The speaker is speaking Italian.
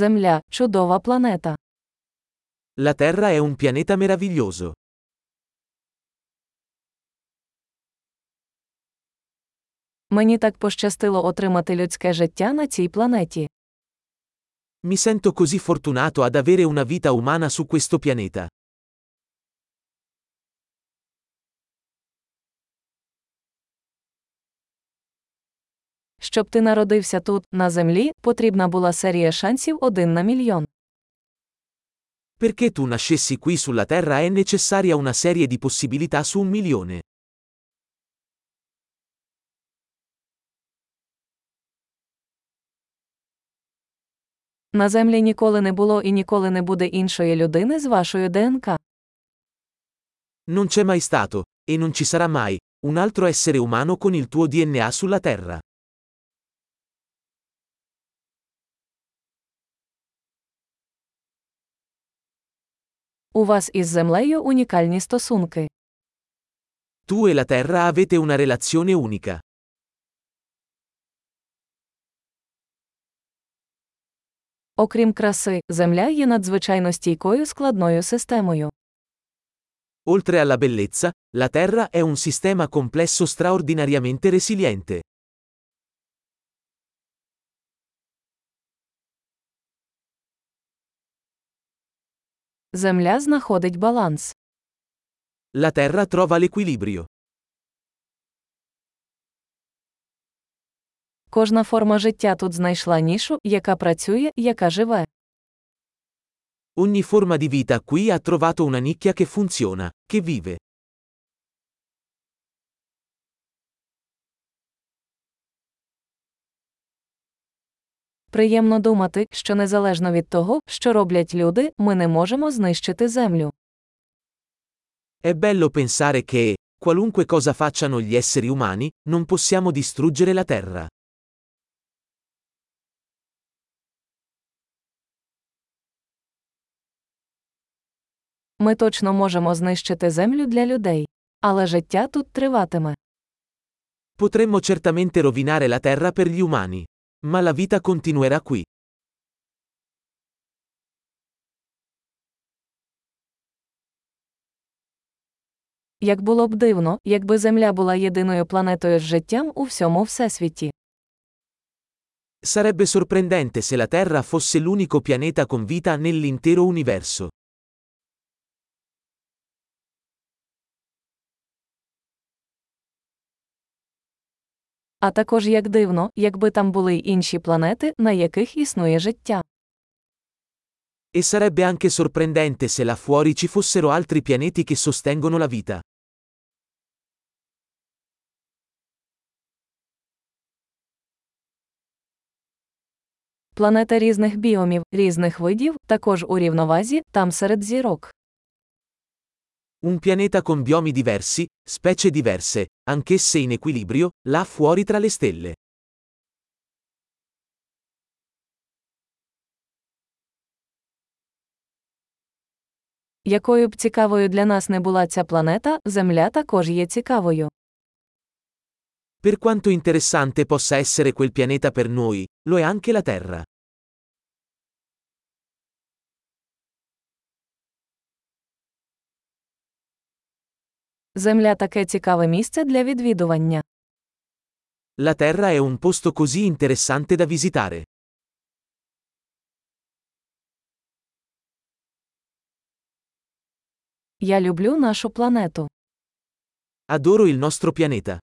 Земля чудова планета. La Terra è un pianeta meraviglioso. Мені так пощастило отримати людське життя на цій планеті. Mi sento così fortunato ad avere una vita umana su questo pianeta. Щоб ти народився тут, на землі, потрібна була серія шансів один на мільйон. Perché tu nascessi qui sulla Terra è necessaria una serie di possibilità su un milione. На землі ніколи не було і ніколи не буде іншої людини з вашою ДНК. Non c'è mai stato, e non ci sarà mai, un altro essere umano con il tuo DNA sulla Terra. У вас із землею унікальні стосунки. Tu e la Terra avete una relazione unica. Окрім краси, земля є надзвичайно стійкою складною системою. Oltre alla bellezza, la Terra è un sistema complesso straordinariamente resiliente. Земля знаходить баланс. La Terra trova l'equilibrio. Кожна форма життя тут знайшла нішу, яка працює, яка живе. Ogni forma di vita qui ha trovato una nicchia che funziona, che vive. Приємно думати, що незалежно від того, що роблять люди, ми не можемо знищити землю. È bello pensare che, qualunque cosa facciano gli esseri umani, non possiamo distruggere la Terra. Ми точно можемо знищити землю для людей. Але життя тут триватиме. Potremmo certamente rovinare la Terra per gli umani. Ma la vita continuerà qui. Як було б дивно, якби Земля була єдиною планетою з життям у всьому всесвіті. Sarebbe sorprendente se la Terra fosse l'unico pianeta con vita nell'intero universo. А також як дивно, якби там були й інші планети, на яких існує життя. E sarebbe anche sorprendente se là fuori ci fossero altri pianeti che sostengono la vita. Планета різних біомів, різних видів, також у рівновазі, там серед зірок. Un pianeta con biomi diversi, specie diverse, anch'esse in equilibrio, là fuori tra le stelle. Якою б цікавою для нас не була ця планета, Земля також є цікавою. Per quanto interessante possa essere quel pianeta per noi, lo è anche la Terra. Земля таке цікаве місце для відвідування. La Terra è un posto così interessante da visitare. Я люблю нашу планету. Adoro il nostro pianeta.